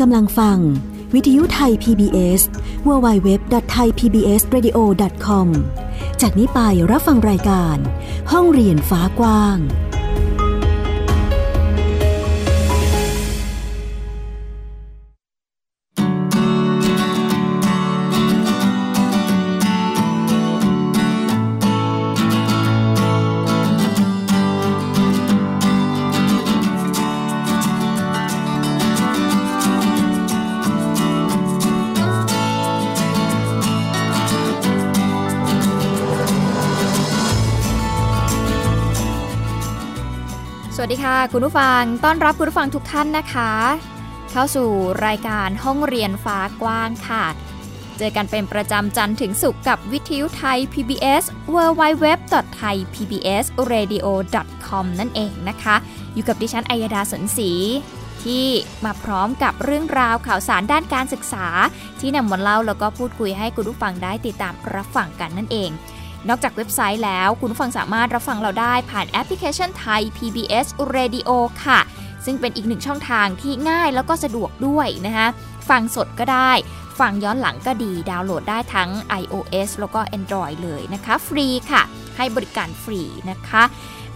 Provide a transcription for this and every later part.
กำลังฟัง วิทยุไทย PBS www.thaipbsradio.com จากนี้ไปรับฟังรายการ ห้องเรียนฟ้ากว้าง ค่ะคุณผู้ฟังต้อนรับคุณผู้ฟังทุกท่านนะคะ เข้าสู่รายการห้องเรียนฟ้ากว้างค่ะ เจอกันเป็นประจำจันทร์ถึงศุกร์กับวิทยุไทย PBS www.thaipbsradio.com นั่นเองนะคะ อยู่กับดิฉันอัยดาสนศรีที่มาพร้อมกับเรื่องราวข่าวสารด้านการศึกษา ที่นำมาเล่าแล้วก็พูดคุยให้คุณผู้ฟังได้ติดตามรับฟังกันนั่นเอง นอกจากเว็บไซต์แล้ว คุณฟังสามารถรับฟังเราได้ผ่านแอปพลิเคชันไทย PBS Radio ค่ะ ซึ่งเป็นอีกหนึ่งช่องทางที่ง่ายแล้วก็สะดวกด้วยนะคะฟังสดก็ได้ ฟังย้อนหลังก็ดีดาวน์โหลดได้ทั้ง iOS แล้วก็ Android เลยนะคะ ฟรีค่ะ ให้บริการฟรีนะคะ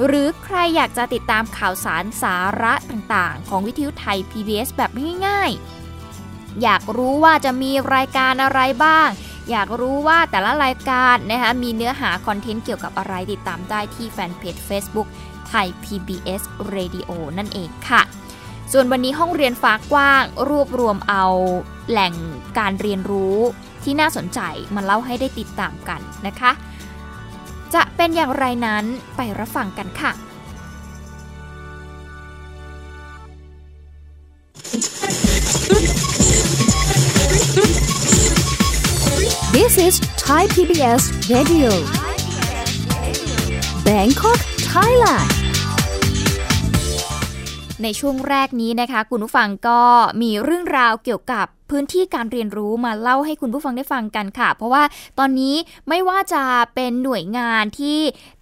หรือใครอยากจะติดตามข่าวสารสาระต่างๆ ของวิทยุไทย PBS แบบง่ายๆ อยากรู้ว่าจะมีรายการอะไรบ้าง อยากรู้ว่าแต่ละรายการนะคะมีเนื้อหาคอนเทนต์เกี่ยวกับอะไรติดตามได้ที่แฟนเพจ Facebook ไทย PBS Radio นั่นเองค่ะ ส่วนวันนี้ห้องเรียนฟ้ากว้าง รวบรวมเอาแหล่งการเรียนรู้ที่น่าสนใจมาเล่าให้ได้ติดตามกันนะคะ จะเป็นอย่างไรนั้นไปรับฟังกันค่ะ is Thai PBS Radio Bangkok Thailand ในช่วงแรกนี้นะคะ คุณผู้ฟังก็มีเรื่องราวเกี่ยวกับพื้นที่การเรียนรู้มาเล่าให้คุณผู้ฟังได้ฟังกันค่ะ เพราะว่าตอนนี้ไม่ว่าจะเป็นหน่วยงานที่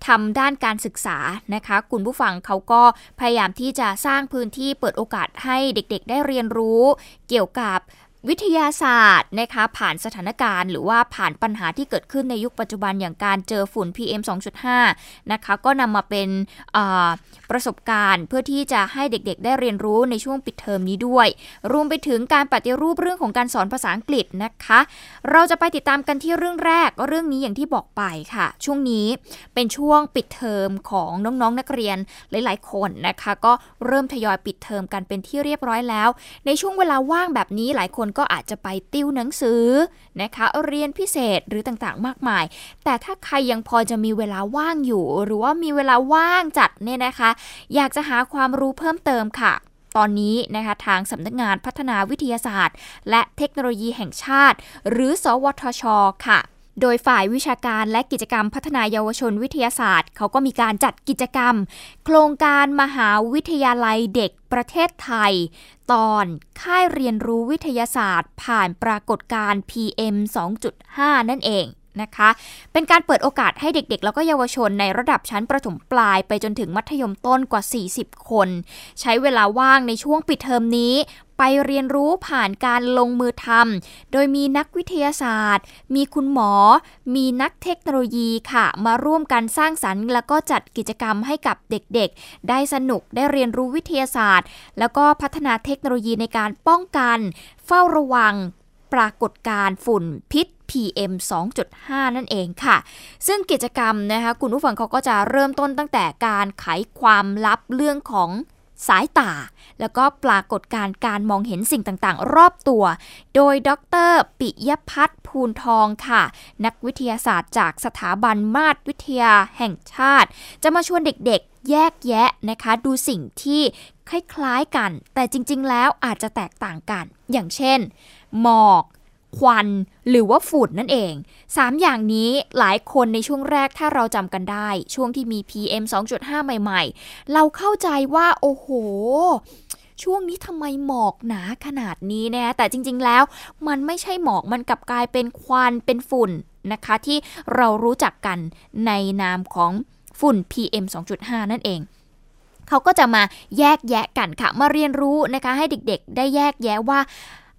ทำด้านการศึกษานะคะ คุณผู้ฟังเขาก็พยายามที่จะสร้างพื้นที่เปิดโอกาสให้เด็กๆ ได้เรียนรู้ เกี่ยวกับ วิทยาศาสตร์นะคะผ่านสถานการณ์ หรือว่าผ่านปัญหาที่เกิดขึ้นในยุคปัจจุบันอย่างการเจอฝุ่น PM 2.5 นะคะก็นำมาเป็นประสบการณ์เพื่อที่จะให้เด็กๆ ได้เรียนรู้ในช่วงปิดเทอมนี้ด้วย รวมไปถึงการปฏิรูปเรื่องของการสอนภาษาอังกฤษนะคะ เราจะไปติดตามกันที่เรื่องแรกเรื่องนี้อย่างที่บอกไปค่ะ ช่วงนี้เป็นช่วงปิดเทอมของน้องๆนนักเรียนหลายๆ คนนะคะ ก็เริ่มทยอยปิดเทอมกันเป็นที่เรียบร้อยแล้ว ในช่วงเวลาว่างแบบนี้หลายคนก็อาจจะไปติ้วหนังสือนะคะเรียนพิเศษหรือต่างๆ มากมาย แต่ถ้าใครยังพอจะมีเวลาว่างอยู่ หรือว่ามีเวลาว่างจัดเนี่ยนะคะ อยากจะหาความรู้เพิ่มเติมค่ะตอนนี้นะคะทางสำนักงานพัฒนาวิทยาศาสตร์ และเทคโนโลยีแห่งชาติ หรือ สวทช ค่ะ โดยฝ่ายวิชาการและกิจกรรมพัฒนายาวชนวิทยาศาสตร์ เขาก็มีการจัดกิจกรรม โครงการมหาวิทยาลัยเด็กประเทศไทย ตอนค่ายเรียนรู้วิทยาศาสตร์ ผ่านปรากฏการณ์ PM 2.5 นั่นเองนะคะ เป็นการเปิดโอกาสให้เด็กๆ แล้วก็เยาวชนในระดับชั้นประถมปลายไปจนถึงมัธยมต้นกว่า 40 คน ใช้เวลาว่างในช่วงปิดเทอมนี้ ไปเรียนรู้ผ่านการลงมือทำโดยมีนักวิทยาศาสตร์ มีคุณหมอ มีนักเทคโนโลยีค่ะ มาร่วมกันสร้างสรรค์แล้วก็จัดกิจกรรมให้กับเด็กๆ ได้สนุกได้เรียนรู้วิทยาศาสตร์ แล้วก็พัฒนาเทคโนโลยีในการป้องกัน เฝ้าระวังปรากฏการฝุ่นพิษ PM 2.5 นั่นเองค่ะ ซึ่งกิจกรรมนะคะคุณผู้ฟังเขาก็จะเริ่มต้นตั้งแต่การไขความลับเรื่องของ สายตา แล้วก็ปรากฏการการมองเห็นสิ่งต่างๆ รอบตัว โดยดร ปิยพัฒน์ภูนทองค่ะ นักวิทยาศาสตร์จากสถาบันมาตรวิทยาแห่งชาติ จะมาชวนเด็กๆ แยกแยะนะคะ ดูสิ่งที่คล้ายๆกัน แต่จริงๆ แล้วอาจจะแตกต่างกัน อย่างเช่น หมอก ควันหรือว่าฝุ่นนั่นเอง 3 อย่างนี้หลายคนในช่วงแรกถ้าเราจำกันได้ ช่วงที่มี PM 2.5 ใหม่ๆ เราเข้าใจว่า โอ้โห ช่วงนี้ทำไมหมอกหนาขนาดนี้นะแต่จริงๆแล้วมันไม่ใช่หมอกมันกลับกลายเป็นควันเป็นฝุ่นนะคะ ที่เรารู้จักกันในนามของฝุ่น PM 2.5 นั่นเองเขาก็จะมาแยกแยะกันค่ะ มาเรียนรู้นะคะ ให้เด็กๆ ได้แยกแยะว่า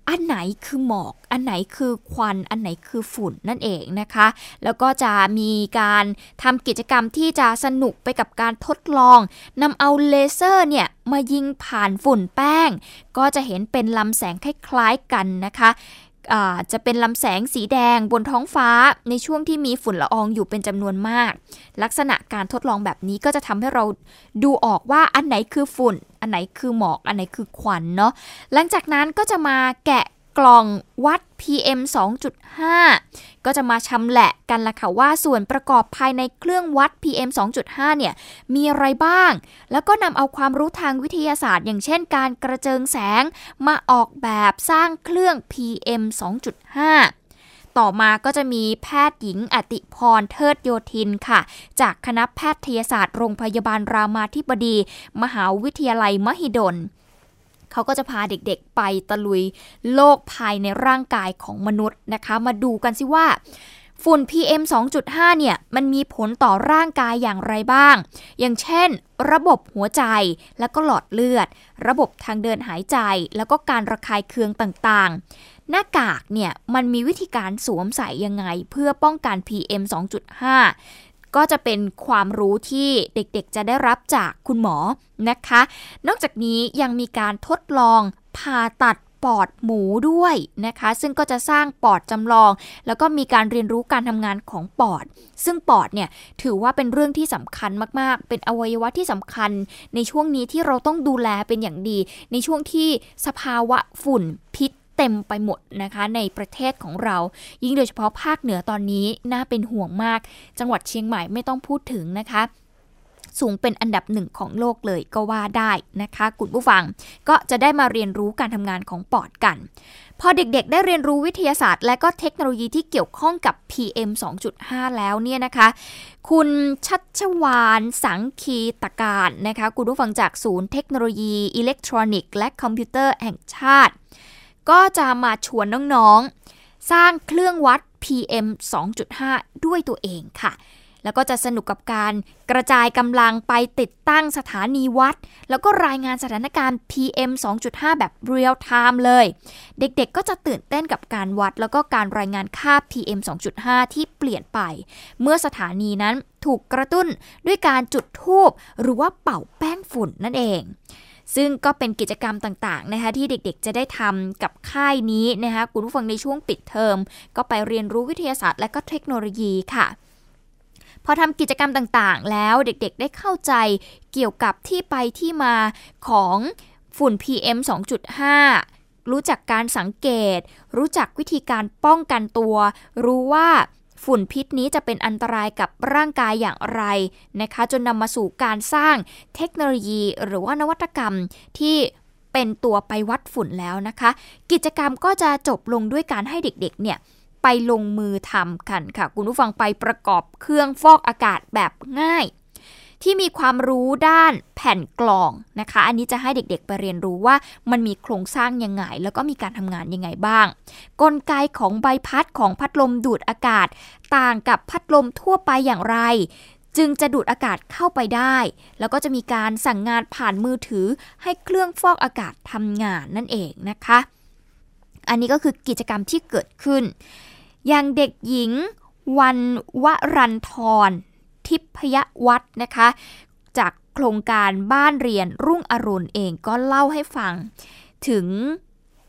อันไหนคือหมอก อันไหนคือควัน อันไหนคือฝุ่นนั่นเองนะคะ แล้วก็จะมีการทำกิจกรรมที่จะสนุกไปกับการทดลองนำเอาเลเซอร์เนี่ยมายิงผ่านฝุ่นแป้ง ก็จะเห็นเป็นลำแสงคล้ายๆกันนะคะ จะเป็นลำแสงสีแดงบนท้องฟ้าในช่วงที่มีฝุ่นละอองอยู่เป็นจำนวนมาก ลักษณะการทดลองแบบนี้ก็จะทำให้เราดูออกว่าอันไหนคือฝุ่น อันไหนคือหมอก อันไหนคือควันเนาะหลังจากนั้นก็จะมาแกะ กล่องวัด PM 2.5 ก็จะมาชำแหละกันละค่ะว่าส่วนประกอบภายในเครื่องวัด PM 2.5 เนี่ยมีอะไรบ้าง แล้วก็นำเอาความรู้ทางวิทยาศาสตร์ อย่างเช่นการกระเจิงแสงมาออกแบบสร้างเครื่อง PM 2.5ต่อมาก็จะมีแพทย์หญิงอติพรเทิดโยธินค่ะ จากคณะแพทยศาสตร์โรงพยาบาลรามาธิบดี มหาวิทยาลัยมหิดล เขาก็จะพาเด็กๆไปตะลุยโลกภายในร่างกายของมนุษย์นะคะ มาดูกันสิว่าฝุ่น PM 2.5 เนี่ย มันมีผลต่อร่างกายอย่างไรบ้าง อย่างเช่น ระบบหัวใจ แล้วก็หลอดเลือด ระบบทางเดินหายใจ แล้วก็การระคายเคืองต่างๆ หน้ากากเนี่ย มันมีวิธีการสวมใส่ยังไงเพื่อป้องกัน PM 2.5 ก็จะเป็นความรู้ที่เด็กๆ จะได้รับจากคุณหมอนะคะ นอกจากนี้ยังมีการทดลองผ่าตัดปอดหมูด้วยนะคะ ซึ่งก็จะสร้างปอดจำลอง แล้วก็มีการเรียนรู้การทำงานของปอด ซึ่งปอดเนี่ยถือว่าเป็นเรื่องที่สำคัญมากๆ เป็นอวัยวะที่สำคัญ ในช่วงนี้ที่เราต้องดูแลเป็นอย่างดี ในช่วงที่สภาวะฝุ่นพิษ เต็มไปหมดนะคะในประเทศของเรา ยิ่งโดยเฉพาะภาคเหนือตอนนี้น่าเป็นห่วงมาก จังหวัดเชียงใหม่ไม่ต้องพูดถึงนะคะ สูงเป็นอันดับหนึ่งของโลกเลยก็ว่าได้นะคะคุณผู้ฟัง ก็จะได้มาเรียนรู้การทำงานของปอดกันพอเด็กๆ ได้เรียนรู้วิทยาศาสตร์ และก็เทคโนโลยีที่เกี่ยวข้องกับ PM 2.5 แล้วเนี่ยนะคะ คุณชัชวานสังคีตการนะคะคุณผู้ฟังจากศูนย์เทคโนโลยีอิเล็กทรอนิกส์และคอมพิวเตอร์แห่งชาติ ก็จะมาชวนน้องๆ สร้างเครื่องวัด PM 2.5 ด้วยตัวเองค่ะ แล้วก็จะสนุกกับการกระจายกำลังไปติดตั้งสถานีวัด แล้วก็รายงานสถานการณ์ PM 2.5 แบบ real-time เลย เด็กๆก็จะตื่นเต้นกับการวัด แล้วก็การรายงานค่า PM 2.5 ที่เปลี่ยนไป เมื่อสถานีนั้นถูกกระตุ้นด้วยการจุดธูปหรือว่าเป่าแป้งฝุ่นนั่นเอง ซึ่งก็เป็นกิจกรรมต่างๆนะคะที่เด็กๆจะได้ทำกับค่ายนี้นะคะคุณผู้ฟังในช่วงปิดเทอม ก็ไปเรียนรู้วิทยาศาสตร์และก็เทคโนโลยีค่ะพอทำกิจกรรมต่างๆ แล้วเด็กๆ ได้เข้าใจเกี่ยวกับที่ไปที่มาของฝุ่น PM 2.5 รู้จักการสังเกต รู้จักวิธีการป้องกันตัว รู้ว่า ฝุ่นพิษนี้จะเป็นอันตรายกับร่างกายอย่างไรนะคะ จนนำมาสู่การสร้างเทคโนโลยี หรือว่านวัตกรรมที่เป็นตัวไปวัดฝุ่นแล้วนะคะ กิจกรรมก็จะจบลงด้วยการให้เด็กๆเนี่ยไปลงมือทำกันค่ะ คุณผู้ฟังไปประกอบเครื่องฟอกอากาศแบบง่าย ที่มีความรู้ด้านแผ่นกลองนะคะ อันนี้จะให้เด็กๆไปเรียนรู้ว่ามันมีโครงสร้างยังไง แล้วก็มีการทำงานยังไงบ้าง กลไกของใบพัดของพัดลมดูดอากาศ ต่างกับพัดลมทั่วไปอย่างไร จึงจะดูดอากาศเข้าไปได้ แล้วก็จะมีการสั่งงานผ่านมือถือให้เครื่องฟอกอากาศทำงานนั่นเองนะคะ อันนี้ก็คือกิจกรรมที่เกิดขึ้น อย่างเด็กหญิงวันวรันทร ทิพยวัฒน์นะคะ จากโครงการบ้านเรียนรุ่งอรุณเองก็เล่าให้ฟังถึง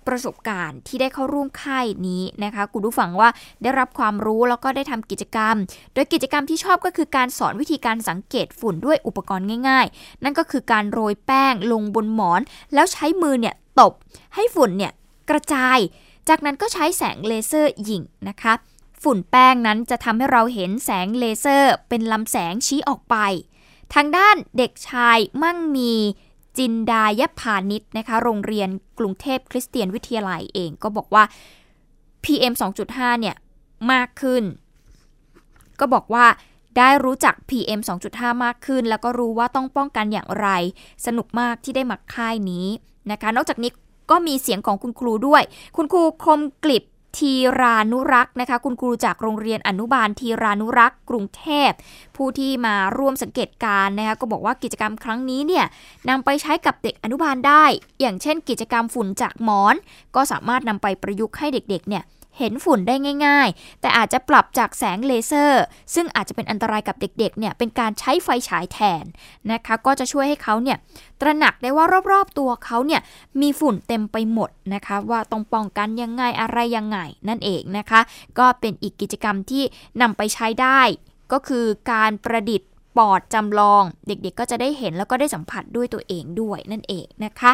ประสบการณ์ที่ได้เข้าร่วมค่ายนี้นะคะคุณผู้ฟังว่าได้รับความรู้แล้วก็ได้ทำกิจกรรม โดยกิจกรรมที่ชอบก็คือการสอนวิธีการสังเกตฝุ่นด้วยอุปกรณ์ง่าย ๆ นั่นก็คือการโรยแป้งลงบนหมอน แล้วใช้มือเนี่ยตบให้ฝุ่นเนี่ยกระจาย จากนั้นก็ใช้แสงเลเซอร์ยิงนะคะ ฝุ่นแป้งนั้นจะทำให้เราเห็นแสงเลเซอร์ เป็นลำแสงชี้ออกไป ทางด้านเด็กชายมั่งมีจินดายพานิชนะคะ โรงเรียนกรุงเทพคริสเตียนวิทยาลัยเองก็บอกว่า PM 2.5 เนี่ย มากขึ้น ก็บอกว่าได้รู้จัก PM 2.5 มากขึ้น แล้วก็รู้ว่าต้องป้องกันอย่างไร สนุกมากที่ได้มาค่ายนี้นะคะ นอกจากนี้ก็มีเสียงของคุณครูด้วย คุณครูคมกลิบ ทีรานุรักษ์นะคะ คุณครูจากโรงเรียนอนุบาลทีรานุรักษ์ กรุงเทพ ผู้ที่มาร่วมสังเกตการนะคะก็บอกว่ากิจกรรมครั้งนี้เนี่ยนำไปใช้กับเด็กอนุบาลได้ อย่างเช่น กิจกรรมฝุ่นจากหมอน ก็สามารถนำไปประยุกต์ให้เด็กๆเนี่ย เห็นฝุ่นได้ง่ายๆ แต่อาจจะปรับจากแสงเลเซอร์ ซึ่งอาจจะเป็นอันตรายกับเด็กๆ เนี่ย เป็นการใช้ไฟฉายแทนนะคะ ก็จะช่วยให้เขาเนี่ย ตระหนักได้ว่ารอบๆ ตัวเขาเนี่ย มีฝุ่นเต็มไปหมดนะคะ ว่าต้องป้องกันยังไงอะไรยังไงนั่นเองนะคะ ก็เป็นอีกกิจกรรมที่นำไปใช้ได้ ก็คือการประดิษฐ์ปอดจำลอง เด็กๆ ก็จะได้เห็นแล้วก็ได้สัมผัสด้วยตัวเองด้วยนั่นเองนะคะ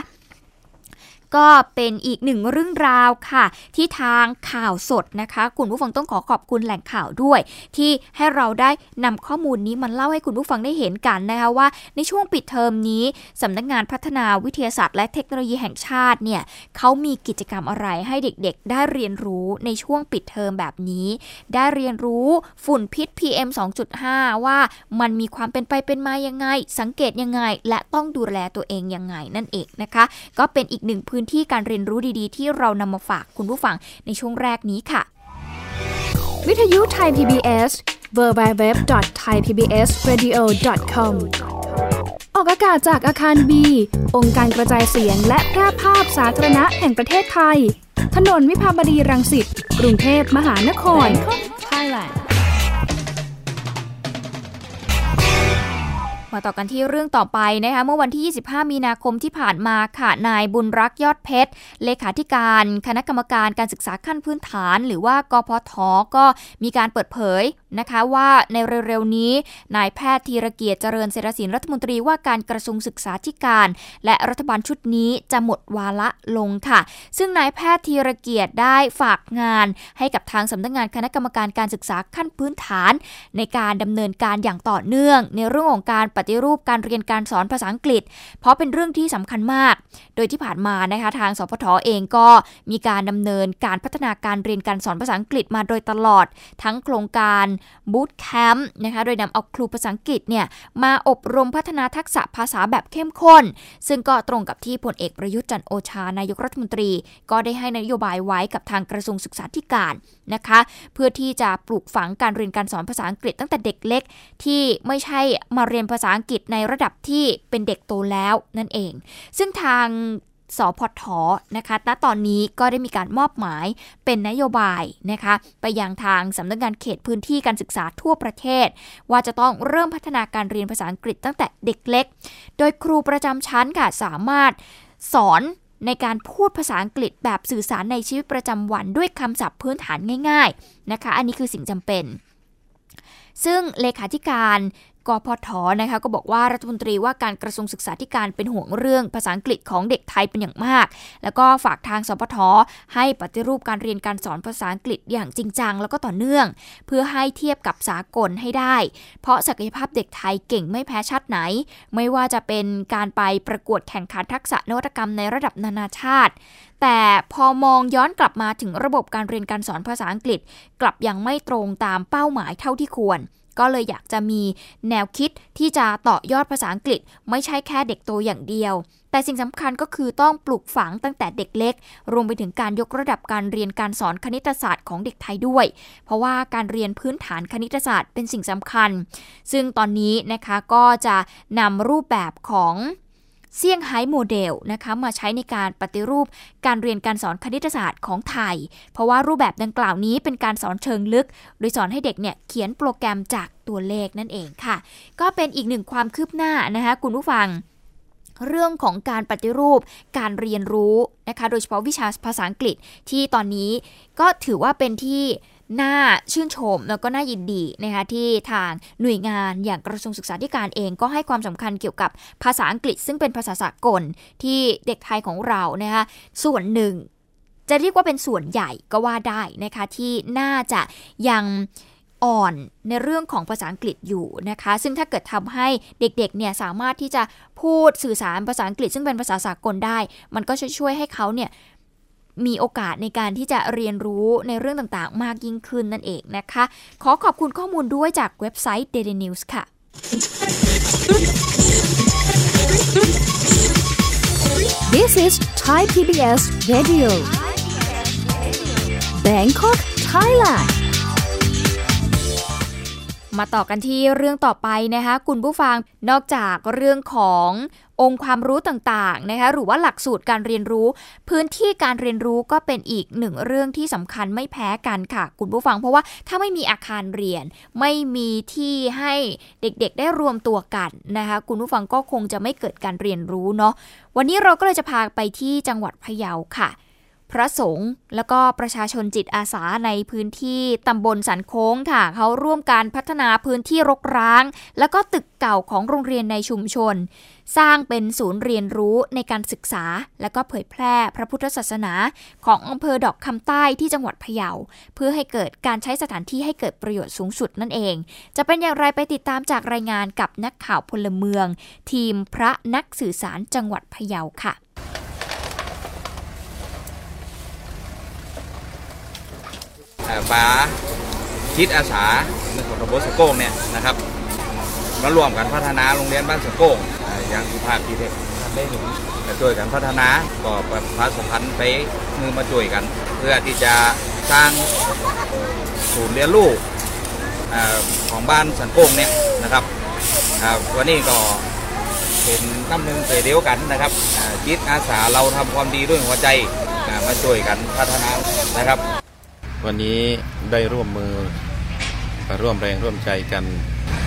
ก็เป็นอีกหนึ่งเรื่องราวค่ะ ที่ทางข่าวสดนะคะคุณผู้ฟังต้องขอขอบคุณแหล่งข่าวด้วย ที่ให้เราได้นำข้อมูลนี้มาเล่าให้คุณผู้ฟังได้เห็นกันนะคะว่า ในช่วงปิดเทอมนี้สำนักงานพัฒนาวิทยาศาสตร์ และเทคโนโลยีแห่งชาติเนี่ยเขามีกิจกรรมอะไรให้เด็กๆ ได้เรียนรู้ในช่วงปิดเทอมแบบนี้ ได้เรียนรู้ฝุ่นพิษ PM 2.5 ว่ามันมีความเป็นไปเป็นมายังไง สังเกตยังไง และต้องดูแลตัวเองยังไงนั่นเองนะคะ ก็เป็นอีกหนึ่งพื้นที่การเรียนรู้ดีๆ ที่เรานำมาฝากคุณผู้ฟังในช่วงแรกนี้ค่ะ วิทยุไทย PBS www.thaipbsradio.com ออกอากาศจากอาคารบี องค์การกระจายเสียงและแพร่ภาพสาธารณะแห่งประเทศไทย ถนนวิภาวดีรังสิต กรุงเทพมหานคร Thailand มาต่อกันที่เรื่องต่อไปนะคะเมื่อวันที่ 25 มีนาคมที่ผ่านมาค่ะนายบุญรักยอดเพชร เลขาธิการคณะกรรมการการศึกษาขั้นพื้นฐาน หรือว่ากพทก็มีการเปิดเผยนะคะว่าในเร็วๆนี้ นายแพทย์ธีรเกียรติเจริญเศรษฐศิลป์รัฐมนตรีว่าการกระทรวงศึกษาธิการ และรัฐบาลชุดนี้จะหมดวาระลงค่ะ ซึ่งนายแพทย์ธีรเกียรติได้ฝากงาน ให้กับทางสำนักงงานคณะกรรมการการศึกษาขั้นพื้นฐาน ในการดำเนินการอย่างต่อเนื่อง ในเรื่องของการปฏิรูปการเรียนการสอนภาษาอังกฤษ เพราะเป็นเรื่องที่สำคัญมาก โดยที่ผ่านมานะคะทางสพทอเองก็มีการดำเนินการพัฒนาการเรียนการสอนภาษาอังกฤษมาโดยตลอด ทั้งโครงการบูตแคมป์นะคะโดยนำเอาครูภาษาอังกฤษเนี่ยมาอบรมพัฒนาทักษะภาษาแบบเข้มข้น ซึ่งก็ตรงกับที่พลเอกประยุทธ์จันโอชานายกรัฐมนตรี ก็ได้ให้นโยบายไว้กับทางกระทรวงศึกษาธิการนะคะเพื่อที่จะปลูกฝังการเรียนการสอนภาษาอังกฤษตั้งแต่เด็กเล็ก ที่ไม่ใช่มาเรียนภาษาาอังกฤษในระดับที่เป็นเด็กโตแล้วนั่นเอง ซึ่งทางสพทนะคะ ณ ตอนนี้ก็ได้มีการมอบหมายเป็นนโยบายนะคะ ไปยังทางสำนักงานเขตพื้นที่การศึกษาทั่วประเทศ ว่าจะต้องเริ่มพัฒนาการเรียนภาษาอังกฤษตั้งแต่เด็กเล็ก โดยครูประจำชั้นค่ะสามารถสอนในการพูดภาษาอังกฤษแบบสื่อสารในชีวิตประจำวันด้วยคำศัพท์พื้นฐานง่าย ๆนะคะ อันนี้คือสิ่งจำเป็นซึ่งเลขาธิการ กพทนะคะก็บอกว่ารัฐมนตรีว่าการกระทรวงศึกษาธิการเป็นห่วงเรื่องภาษาอังกฤษของเด็กไทยเป็นอย่างมาก แล้วก็ฝากทางสพทให้ปฏิรูปการเรียนการสอนภาษาอังกฤษอย่างจริงจัง แล้วก็ต่อเนื่อง เพื่อให้เทียบกับสากลให้ได้ เพราะศักยภาพเด็กไทยเก่งไม่แพ้ชาติไหน ไม่ว่าจะเป็นการไปประกวดแข่งขันทักษะนวัตกรรมในระดับนานาชาติแต่พอมองย้อนกลับมาถึงระบบการเรียนการสอนภาษาอังกฤษ กลับยังไม่ตรงตามเป้าหมายเท่าที่ควร ก็เลยอยากจะมีแนวคิดที่จะต่อยอดภาษาอังกฤษ ไม่ใช่แค่เด็กโตอย่างเดียว แต่สิ่งสำคัญก็คือต้องปลูกฝังตั้งแต่เด็กเล็ก รวมไปถึงการยกระดับการเรียนการสอนคณิตศาสตร์ของเด็กไทยด้วย เพราะว่าการเรียนพื้นฐานคณิตศาสตร์เป็นสิ่งสำคัญ ซึ่งตอนนี้นะคะก็จะนำรูปแบบของ เซี่ยงไฮ้โมเดลนะคะมาใช้ในการปฏิรูปการเรียนการสอนคณิตศาสตร์ของไทย เพราะว่ารูปแบบดังกล่าวนี้เป็นการสอนเชิงลึก โดยสอนให้เด็กเนี่ยเขียนโปรแกรมจากตัวเลขนั่นเองค่ะ ก็เป็นอีกหนึ่งความคืบหน้านะคะคุณผู้ฟังเรื่องของการปฏิรูปการเรียนรู้นะคะ โดยเฉพาะวิชาภาษาอังกฤษที่ตอนนี้ก็ถือว่าเป็นที่ น่าชื่นชมแล้วก็น่ายินดีนะคะที่ทางหน่วยงานอย่างกระทรวงศึกษาธิการเองก็ให้ความสำคัญเกี่ยวกับภาษาอังกฤษ ซึ่งเป็นภาษาสากลที่เด็กไทยของเรานะคะส่วนหนึ่ง จะเรียกว่าเป็นส่วนใหญ่ก็ว่าได้นะคะที่น่าจะยังอ่อนในเรื่องของภาษาอังกฤษอยู่นะคะ ซึ่งถ้าเกิดทำให้เด็กๆเนี่ยสามารถที่จะพูดสื่อสารภาษาอังกฤษ ซึ่งเป็นภาษาสากลได้ มันก็จะช่วยให้เขาเนี่ย มีโอกาสในการที่จะเรียนรู้ในเรื่องต่างๆ มากยิ่งขึ้นนั่นเองนะคะ ขอขอบคุณข้อมูลด้วยจากเว็บไซต์ Daily News ค่ะ This is Thai PBS Radio Bangkok Thailand มาต่อกันที่เรื่องต่อไปนะคะคุณผู้ฟังนอกจากเรื่องขององค์ความรู้ต่างๆนะคะหรือว่าหลักสูตรการเรียนรู้ พื้นที่การเรียนรู้ก็เป็นอีกหนึ่งเรื่องที่สำคัญไม่แพ้กันค่ะ คุณผู้ฟังเพราะว่าถ้าไม่มีอาคารเรียน ไม่มีที่ให้เด็กๆ ได้รวมตัวกันนะคะคุณผู้ฟังก็คงจะไม่เกิดการเรียนรู้เนาะวันนี้เราก็เลยจะพาไปที่จังหวัดพะเยาค่ะ พระสงฆ์แล้วก็ประชาชนจิตอาสาในพื้นที่ตำบลสันโค้งค่ะ เขาร่วมการพัฒนาพื้นที่รกร้าง แล้วก็ตึกเก่าของโรงเรียนในชุมชน สร้างเป็นศูนย์เรียนรู้ในการศึกษา และก็เผยแพร่พระพุทธศาสนา ของอำเภอดอกคำใต้ที่จังหวัดพะเยา เพื่อให้เกิดการใช้สถานที่ให้เกิดประโยชน์สูงสุดนั่นเอง จะเป็นอย่างไรไปติดตามจากรายงานกับนักข่าวพลเมือง ทีมพระนักสื่อสารจังหวัดพะเยาค่ะ ป๋าคิดอาสาในของตำบลสะโก้งเนี่ยนะครับมารวมกันพัฒนาโรงเรียนบ้านสะโก้งอย่างที่ภาคที่ได้เห็นช่วยกันพัฒนาก็ประชาสัมพันธ์ไปมือมาช่วยกัน เพื่อที่จะสร้างศูนย์เรียนรู้ของบ้านสันโก้งเนี่ยนะครับวันนี้ก็เป็นน้ำหนึ่งเเดียวกันนะครับจิตอาสาเราทำความดีด้วยหัวใจมาช่วยกันพัฒนานะครับ วันนี้ได้ร่วมมือร่วมแรงร่วมใจกัน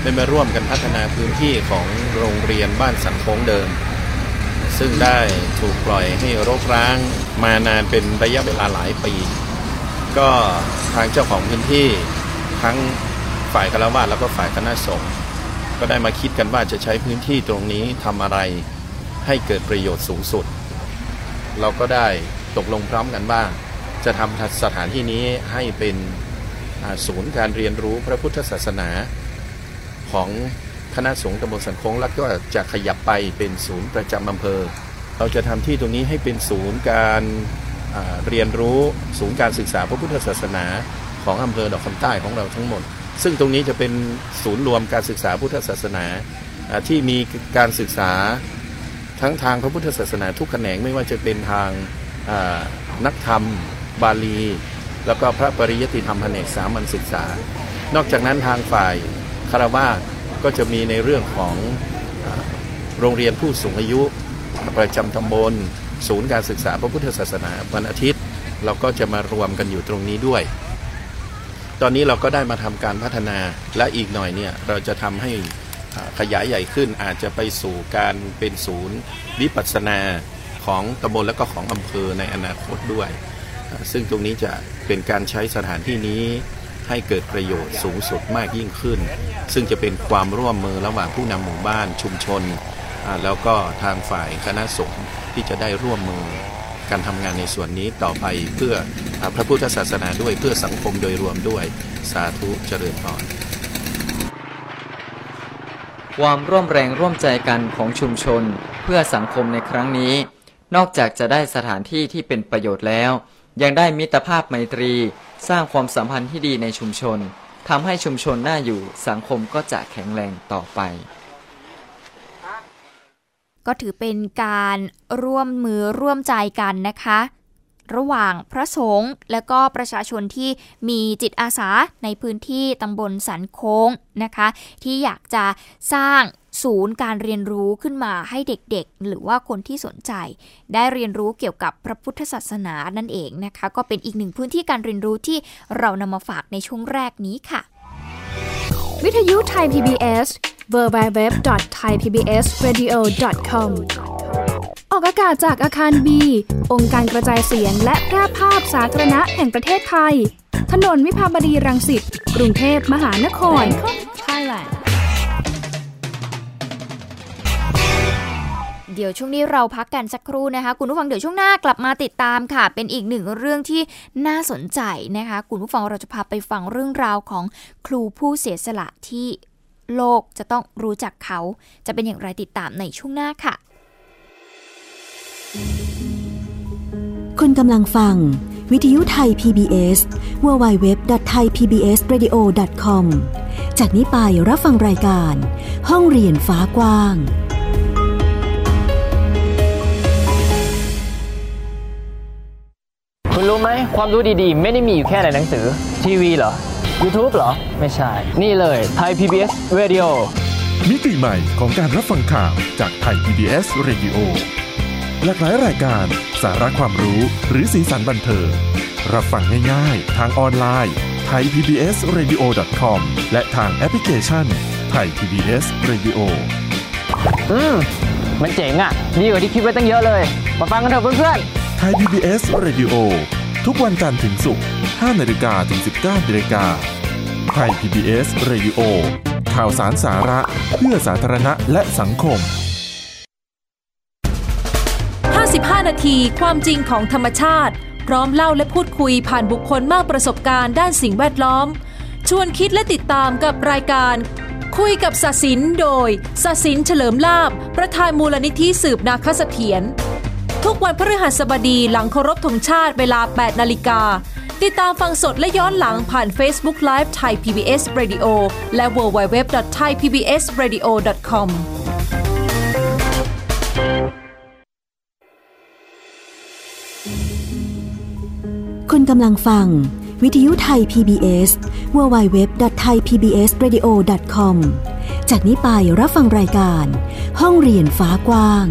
ได้มาร่วมกันพัฒนาพื้นที่ของโรงเรียนบ้านสันโค้งเดิม ซึ่งได้ถูกปล่อยให้รกร้างมานานเป็นระยะเวลาหลายปี ก็ทางเจ้าของพื้นที่ทั้งฝ่ายคารวะแล้วก็ฝ่ายคณะสงฆ์ก็ได้มาคิดกันว่าจะใช้พื้นที่ตรงนี้ทำอะไรให้เกิดประโยชน์สูงสุด เราก็ได้ตกลงพร้อมกันบ้าง จะทำสถานที่นี้ให้เป็นศูนย์การเรียนรู้พระพุทธศาสนาของคณะสงฆ์ตำบลสันคงแล้วก็จะขยับไปเป็นศูนย์ประจำอำเภอ เราจะทำที่ตรงนี้ให้เป็นศูนย์การเรียนรู้ศูนย์การศึกษาพระพุทธศาสนาของอำเภอดอกคำใต้ของเราทั้งหมด ซึ่งตรงนี้จะเป็นศูนย์รวมการศึกษาพุทธศาสนาที่มีการศึกษาทั้งทางพระพุทธศาสนาทุกแขนงไม่ว่าจะเป็นทางนักธรรม บาลี แล้วก็พระปริยติธรรมแผนกสามัญศึกษา นอกจากนั้นทางฝ่ายคารวาก็จะมีในเรื่องของโรงเรียนผู้สูงอายุ ประจำตำบล ศูนย์การศึกษาพระพุทธศาสนาวันอาทิตย์ เราก็จะมารวมกันอยู่ตรงนี้ด้วย ตอนนี้เราก็ได้มาทำการพัฒนาและอีกหน่อยเนี่ยเราจะทำให้ขยายใหญ่ขึ้นอาจจะไปสู่การเป็นศูนย์วิปัสสนาของตำบลและก็ของอำเภอในอนาคตด้วย ซึ่งตรงนี้จะเป็นการใช้สถานที่นี้ให้เกิดประโยชน์สูงสุดมากยิ่งขึ้น ซึ่งจะเป็นความร่วมมือระหว่างผู้นำหมู่บ้านชุมชน แล้วก็ทางฝ่ายคณะสงฆ์ที่จะได้ร่วมมือการทำงานในส่วนนี้ต่อไปเพื่อพระพุทธศาสนาด้วยเพื่อสังคมโดยรวมด้วยสาธุเจริญพรความร่วมแรงร่วมใจกันของชุมชน เพื่อสังคมในครั้งนี้ นอกจากจะได้สถานที่ที่เป็นประโยชน์แล้ว ยังได้มิตรภาพไมตรี สร้างความสัมพันธ์ที่ดีในชุมชนทำให้ชุมชนน่าอยู่สังคมก็จะแข็งแรงต่อไป ก็ถือเป็นการร่วมมือร่วมใจกันนะคะ ระหว่างพระสงฆ์และก็ประชาชนที่มีจิตอาสาในพื้นที่ตำบลสันโค้งนะคะ ที่อยากจะสร้างศูนย์การเรียนรู้ขึ้นมาให้เด็กๆ หรือว่าคนที่สนใจ ได้เรียนรู้เกี่ยวกับพระพุทธศาสนานั่นเองนะคะ ก็เป็นอีกหนึ่งพื้นที่การเรียนรู้ที่เรานำมาฝากในช่วงแรกนี้ค่ะ วิทยุไทย PBS www.thaipbsradio.com ออกอากาศจากอาคารบี องค์การกระจายเสียงและแพร่ภาพสาธารณะแห่งประเทศไทย ถนนวิภาวดีรังสิต กรุงเทพมหานคร Thailand เดี๋ยวช่วงนี้เราพักกันสักครู่นะคะ คุณผู้ฟังเดี๋ยวช่วงหน้ากลับมาติดตามค่ะ เป็นอีกหนึ่งเรื่องที่น่าสนใจนะคะ คุณผู้ฟังเราจะพาไปฟังเรื่องราวของครูผู้เสียสละที่โลกจะต้องรู้จักเขา จะเป็นอย่างไรติดตามในช่วงหน้าค่ะ กำลังฟัง วิทยุไทย PBS www.thaipbsradio.com จากนี้ไปรับฟังรายการ ห้องเรียนฟ้ากว้าง คุณรู้ไหมไหมความรู้ดีๆ ไม่ได้มีอยู่แค่ในหนังสือ ทีวีเหรอ YouTube เหรอ ไม่ใช่ นี่เลยไทย PBS Radio มิติใหม่ของการรับฟังข่าวจากไทย PBS Radio หลากหลายรายการ สาระความรู้หรือสีสันบันเทิงรับฟังง่ายๆ ทางออนไลน์ไทย PBS Radio com และทางแอปพลิเคชันไทย PBS Radio อืม มันเจ๋งอะ่ะ ดีกว่าที่คิดไว้ตั้งเยอะเลย มาฟังกันเถอะเพื่อนๆไทย PBS Radio ทุกวันจันทร์ถึงศุกร์5นาฬิกาถึง 19นาฬิกาไทย PBS Radio ข่าวสารสาระเพื่อสาธารณะและสังคม 55นาทีความจริงของธรรมชาติ พร้อมเล่าและพูดคุยผ่านบุคคลมากประสบการณ์ด้านสิ่งแวดล้อม ชวนคิดและติดตามกับรายการ คุยกับศศินโดยศศินเฉลิมลาบประธานมูลนิธิสืบนาคเสถียรทุกวันพฤหัสบดีหลังเคารพธงชาติเวลา 8 นาฬิกา ติดตามฟังสดและย้อนหลังผ่าน Facebook Live ไทย PBS Radio และ www.thaipbsradio.com กำลังฟัง วิทยุไทย PBS www.thaipbsradio.com จากนี้ไปรับฟังรายการ ห้องเรียนฟ้ากว้าง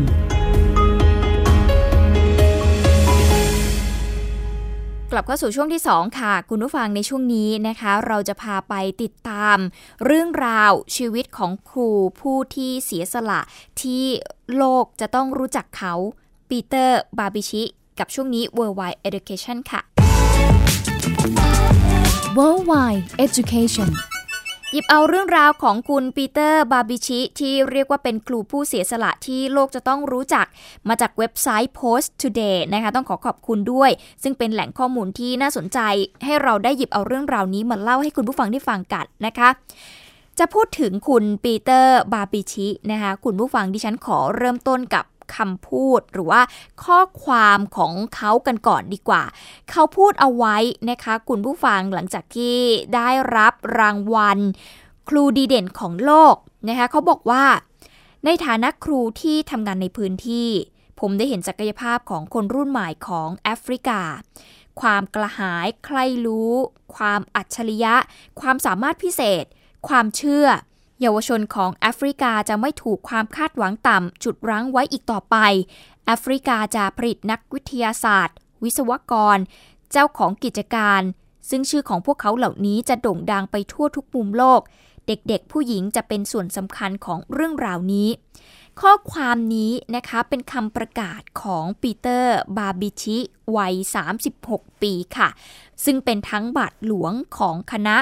กลับเข้าสู่ช่วงที่ 2 ค่ะ คุณผู้ฟังในช่วงนี้นะคะ เราจะพาไปติดตาม เรื่องราวชีวิตของครูผู้ที่เสียสละ ที่โลกจะต้องรู้จักเขาปีเตอร์บาบิชิกับช่วงนี้ Worldwide Education ค่ะ Worldwide Education หยิบเอาเรื่องราวของคุณปีเตอร์บาบิชิที่เรียกว่าเป็นครูผู้เสียสละที่โลกจะต้องรู้จักมาจากเว็บไซต์ Post Today นะคะต้องขอขอบคุณด้วย ซึ่งเป็นแหล่งข้อมูลที่น่าสนใจ ให้เราได้หยิบเอาเรื่องราวนี้มาเล่าให้คุณผู้ฟังได้ฟังกันนะคะจะพูดถึงคุณปีเตอร์บาบิชินะคะคุณผู้ฟังดิฉันขอเริ่มต้นกับ คำพูดหรือว่าข้อความของเขากันก่อนดีกว่า เขาพูดเอาไว้นะคะคุณผู้ฟังหลังจากที่ได้รับรางวัล ครูดีเด่นของโลกนะคะเขาบอกว่า ในฐานะครูที่ทำงานในพื้นที่ ผมได้เห็นศักยภาพของคนรุ่นใหม่ของแอฟริกาความกระหาย ใครรู้ ความอัจฉริยะ ความสามารถพิเศษ ความเชื่อ เยาวชนของแอฟริกาจะไม่ถูกความคาดหวังต่ำจุดรั้งไว้อีกต่อไป แอฟริกาจะผลิตนักวิทยาศาสตร์ วิศวกร เจ้าของกิจการ ซึ่งชื่อของพวกเขาเหล่านี้จะโด่งดังไปทั่วทุกมุมโลก เด็กๆ ผู้หญิงจะเป็นส่วนสำคัญของเรื่องราวนี้ ข้อความนี้นะคะเป็นคำประกาศของปีเตอร์บาบิชิวัย 36 ปีค่ะ ซึ่งเป็นทั้งบาทหลวงของคณะ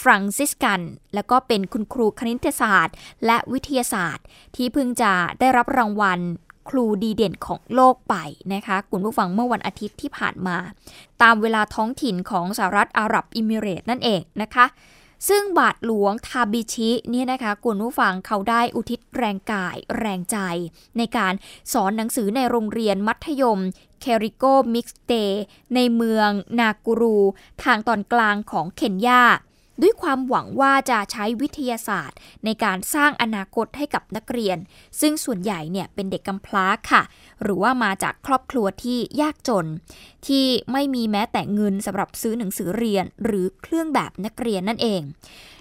ฟรังซิสกัน แล้วก็เป็นคุณครูคณิตศาสตร์ และวิทยาศาสตร์ ที่เพิ่งจะได้รับรางวัลครูดีเด่นของโลกไปนะคะคุณผู้ฟังเมื่อวันอาทิตย์ที่ผ่านมา ตามเวลาท้องถิ่นของสหรัฐอาหรับอิมิเรตนั่นเองนะคะ ซึ่งบาทหลวงทาบิชิเนี่ยนะคะคุณผู้ฟังเขาได้อุทิศแรงกายแรงใจ ในการสอนหนังสือในโรงเรียนมัธยมเคริโกมิกสเตในเมืองนากูรู ทางตอนกลางของเคนยา ด้วยความหวังว่าจะใช้วิทยาศาสตร์ ในการสร้างอนาคตให้กับนักเรียน ซึ่งส่วนใหญ่เนี่ยเป็นเด็กกำพร้าค่ะ หรือว่ามาจากครอบครัวที่ยากจน ที่ไม่มีแม้แต่เงินสำหรับซื้อหนังสือเรียน หรือเครื่องแบบนักเรียนนั่นเอง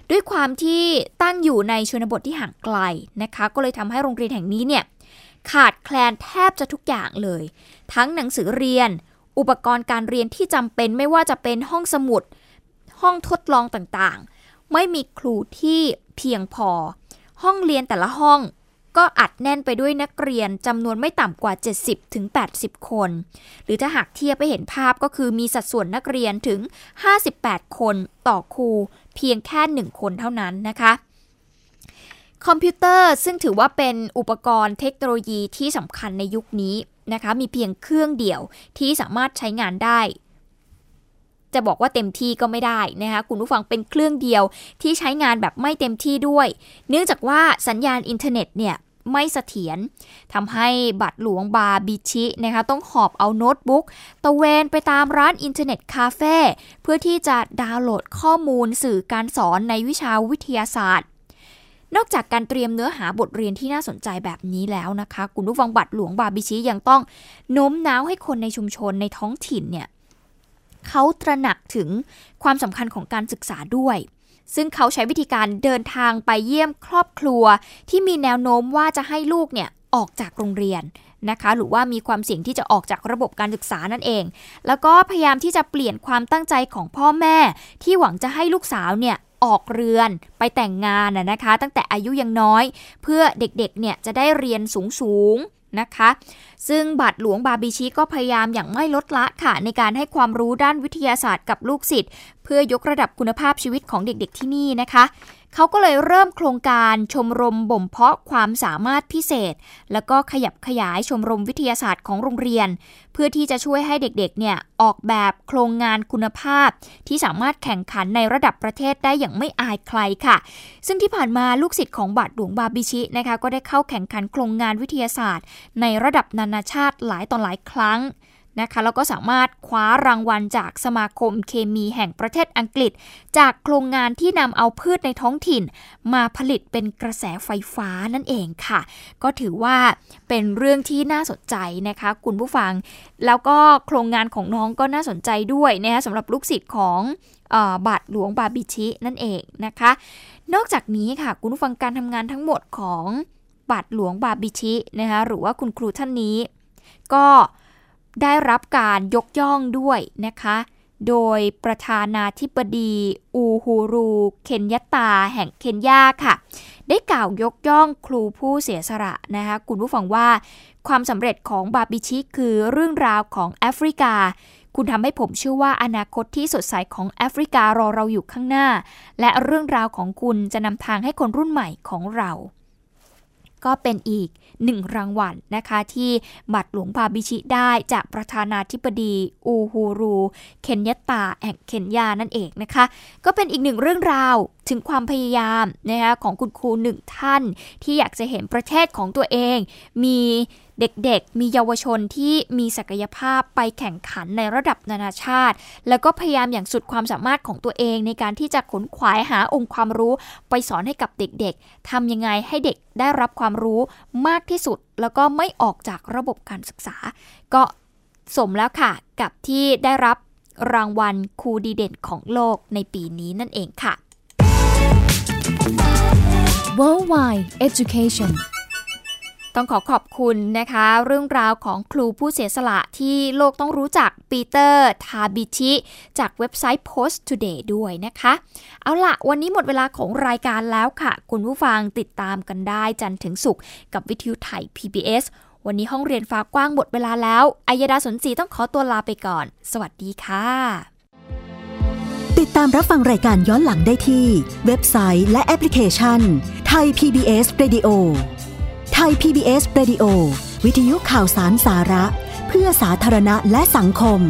ด้วยความที่ตั้งอยู่ในชนบทที่ห่างไกลนะคะ ก็เลยทำให้โรงเรียนแห่งนี้เนี่ยขาดแคลนแทบจะทุกอย่างเลย ทั้งหนังสือเรียน อุปกรณ์การเรียนที่จำเป็นไม่ว่าจะเป็นห้องสมุด ห้องทดลองต่างๆ ไม่มีครูที่เพียงพอ ห้องเรียนแต่ละห้องก็อัดแน่นไปด้วยนักเรียนจำนวนไม่ต่ำกว่า 70-80คน หรือถ้าหากเทียบไปเห็นภาพก็คือมีสัดส่วนนักเรียนถึง 58 คนต่อครูเพียงแค่ 1 คนเท่านั้นนะคะ คอมพิวเตอร์ซึ่งถือว่าเป็นอุปกรณ์เทคโนโลยีที่สำคัญในยุคนี้นะคะ มีเพียงเครื่องเดียวที่สามารถใช้งานได้ จะบอกว่าเต็มที่ก็ไม่ได้นะคะคุณผู้ฟังเป็นเครื่องเดียวที่ใช้งานแบบไม่เต็มที่ด้วย เนื่องจากว่าสัญญาณอินเทอร์เน็ตเนี่ยไม่เสถียรทำให้บัตรหลวงบาบิชินะคะต้องหอบเอาโน้ตบุ๊กตระเวนไปตามร้านอินเทอร์เน็ตคาเฟ่เพื่อที่จะดาวน์โหลดข้อมูลสื่อการสอนในวิชาวิทยาศาสตร์ นอกจากการเตรียมเนื้อหาบทเรียนที่น่าสนใจแบบนี้แล้วนะคะ คุณผู้ฟังบัตรหลวงบาบิชิยังต้องโน้มน้าวให้คนในชุมชนในท้องถิ่นเนี่ย เขาตระหนักถึงความสำคัญของการศึกษาด้วย ซึ่งเขาใช้วิธีการเดินทางไปเยี่ยมครอบครัว ที่มีแนวโน้มว่าจะให้ลูกเนี่ยออกจากโรงเรียนนะคะ หรือว่ามีความเสี่ยงที่จะออกจากระบบการศึกษานั่นเอง แล้วก็พยายามที่จะเปลี่ยนความตั้งใจของพ่อแม่ ที่หวังจะให้ลูกสาวเนี่ยออกเรือนไปแต่งงานนะคะ ตั้งแต่อายุยังน้อย เพื่อเด็กๆเนี่ยจะได้เรียนสูงๆ นะคะ ซึ่งบัตรหลวงบาบิชิก็พยายามอย่างไม่ลดละค่ะในการให้ความรู้ด้านวิทยาศาสตร์กับลูกศิษย์ พื่อยกระดับคุณภาพชีวิตของเด็กๆที่นี่นะคะเขาก็เลยเริ่มโครงการชมรมบ่มเพาะความสามารถพิเศษ แล้วก็ขยับขยายชมรมวิทยาศาสตร์ของโรงเรียน เพื่อที่จะช่วยให้เด็กๆเนี่ยออกแบบโครงงานคุณภาพ ที่สามารถแข่งขันในระดับประเทศได้อย่างไม่อายใครค่ะ ซึ่งที่ผ่านมาลูกศิษย์ของบาทหลวงบาบิชินะคะก็ได้เข้าแข่งขันโครงงานวิทยาศาสตร์ ในระดับนานาชาติหลายต่อหลายครั้ง นะคะแล้วก็สามารถคว้ารางวัลจากสมาคมเคมีแห่งประเทศอังกฤษ จากโครงงานที่นำเอาพืชในท้องถิ่น มาผลิตเป็นกระแสไฟฟ้านั่นเองค่ะ ก็ถือว่าเป็นเรื่องที่น่าสนใจนะคะ คุณผู้ฟัง แล้วก็โครงงานของน้องก็น่าสนใจด้วยนะคะสำหรับลูกศิษย์ของบาทหลวงบาบิชินั่นเองนะคะ นอกจากนี้ค่ะ คุณผู้ฟังการทำงานทั้งหมดของบาทหลวงบาบิชินะคะหรือว่าคุณครูท่านนี้ ก็ ได้รับการยกย่องด้วยนะคะ โดยประธานาธิบดี อูฮูรู เคนยตา แห่งเคนยาค่ะ ได้กล่าวยกย่องครูผู้เสียสละนะคะคุณผู้ฟังว่า ความสำเร็จของบาบิชิคือเรื่องราวของแอฟริกา คุณทำให้ผมเชื่อว่าอนาคตที่สดใสของแอฟริการอเราอยู่ข้างหน้า และเรื่องราวของคุณจะนำทางให้คนรุ่นใหม่ของเรา ก็เป็นอีกหนึ่งรางวัลนะคะ ที่บัตรหลวงพาบิชิได้จากประธานาธิบดีอูฮูรู เคนยตาแห่งเคนยานั่นเองนะคะ ก็เป็นอีกหนึ่งเรื่องราวถึงความพยายามนะคะของคุณครูหนึ่งท่าน ที่อยากจะเห็นประเทศของตัวเอง มี เด็กๆ มีเยาวชนที่มีศักยภาพไปแข่งขันในระดับนานาชาติ แล้วก็พยายามอย่างสุดความสามารถของตัวเอง ในการที่จะขนขวายหาองค์ความรู้ไปสอนให้กับเด็กๆทำยังไงให้เด็กได้รับความรู้มากที่สุด แล้วก็ไม่ออกจากระบบการศึกษา ก็สมแล้วค่ะ กับที่ได้รับรางวัลครูดีเด่นของโลกในปีนี้นั่นเองค่ะ Worldwide Education ต้องขอขอบคุณนะคะ เรื่องราวของครูผู้เสียสละที่โลกต้องรู้จักปีเตอร์ทาบิชิ จากเว็บไซต์ Post Today ด้วยนะคะ เอาละวันนี้หมดเวลาของรายการแล้วค่ะ คุณผู้ฟังติดตามกันได้จันถึงสุขกับวิทยุไทย PBS วันนี้ห้องเรียนฟ้ากว้างหมดเวลาแล้วอายดาสนศรีต้องขอตัวลาไปก่อน สวัสดีค่ะ ติดตามรับฟังรายการย้อนหลังได้ที่ เว็บไซต์และแอปพลิเคชันไทย PBS Radio ทย PBS Radio วิทยุข่าวสารสาระ เพื่อสาธารณะและสังคม